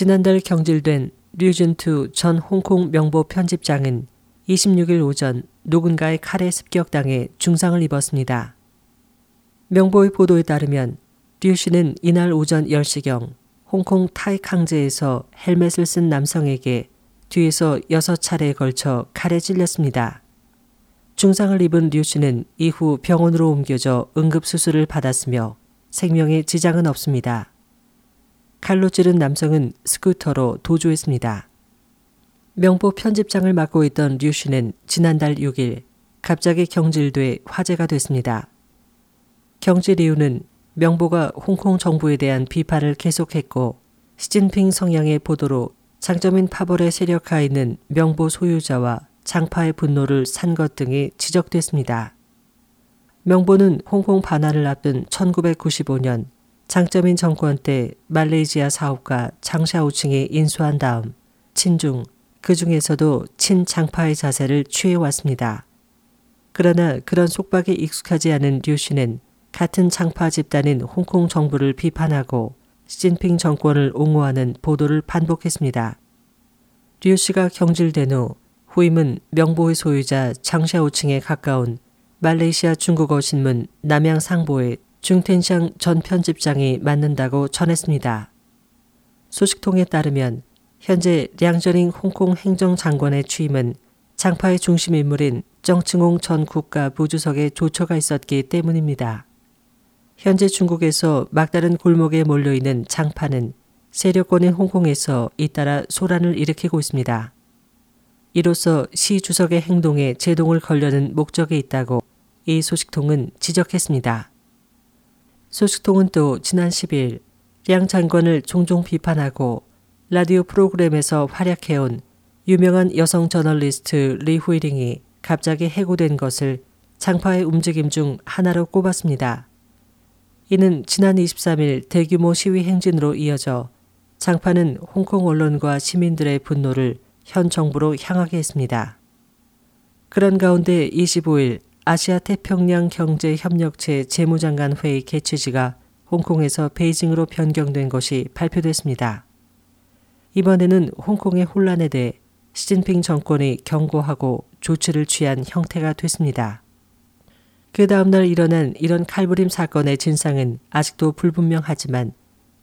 지난달 경질된 류준투 전 홍콩 명보 편집장은 26일 오전 누군가의 칼에 습격당해 중상을 입었습니다. 명보의 보도에 따르면 류 씨는 이날 오전 10시경 홍콩 타이캉제에서 헬멧을 쓴 남성에게 뒤에서 6차례에 걸쳐 칼에 찔렸습니다. 중상을 입은 류 씨는 이후 병원으로 옮겨져 응급수술을 받았으며 생명에 지장은 없습니다. 칼로 찌른 남성은 스쿠터로 도주했습니다. 명보 편집장을 맡고 있던 류 씨는 지난달 6일 갑자기 경질돼 화제가 됐습니다. 경질 이유는 명보가 홍콩 정부에 대한 비판을 계속했고 시진핑 성향의 보도로 장점인 파벌의 세력하에 있는 명보 소유자와 장파의 분노를 산 것 등이 지적됐습니다. 명보는 홍콩 반환을 앞둔 1995년 장점인 정권 때 말레이시아 사업가 장샤오칭에 인수한 다음 친중, 그 중에서도 친장파의 자세를 취해왔습니다. 그러나 그런 속박에 익숙하지 않은 류 씨는 같은 장파 집단인 홍콩 정부를 비판하고 시진핑 정권을 옹호하는 보도를 반복했습니다. 류 씨가 경질된 후 후임은 명보의 소유자 장샤오칭에 가까운 말레이시아 중국어 신문 남양상보의 중텐샹 전 편집장이 맡는다고 전했습니다. 소식통에 따르면 현재 량저링 홍콩 행정장관의 취임은 장파의 중심 인물인 정칭홍 전 국가 부주석의 조처가 있었기 때문입니다. 현재 중국에서 막다른 골목에 몰려있는 장파는 세력권인 홍콩에서 잇따라 소란을 일으키고 있습니다. 이로써 시 주석의 행동에 제동을 걸려는 목적이 있다고 이 소식통은 지적했습니다. 소식통은 또 지난 10일 량 장관을 종종 비판하고 라디오 프로그램에서 활약해온 유명한 여성 저널리스트 리 후이링이 갑자기 해고된 것을 장파의 움직임 중 하나로 꼽았습니다. 이는 지난 23일 대규모 시위 행진으로 이어져 장파는 홍콩 언론과 시민들의 분노를 현 정부로 향하게 했습니다. 그런 가운데 25일 아시아 태평양 경제 협력체 재무장관 회의 개최지가 홍콩에서 베이징으로 변경된 것이 발표됐습니다. 이번에는 홍콩의 혼란에 대해 시진핑 정권이 경고하고 조치를 취한 형태가 됐습니다. 그 다음날 일어난 이런 칼부림 사건의 진상은 아직도 불분명하지만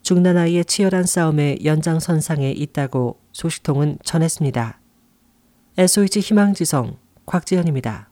중나라의 치열한 싸움의 연장선상에 있다고 소식통은 전했습니다. SOH 희망지성 곽지현입니다.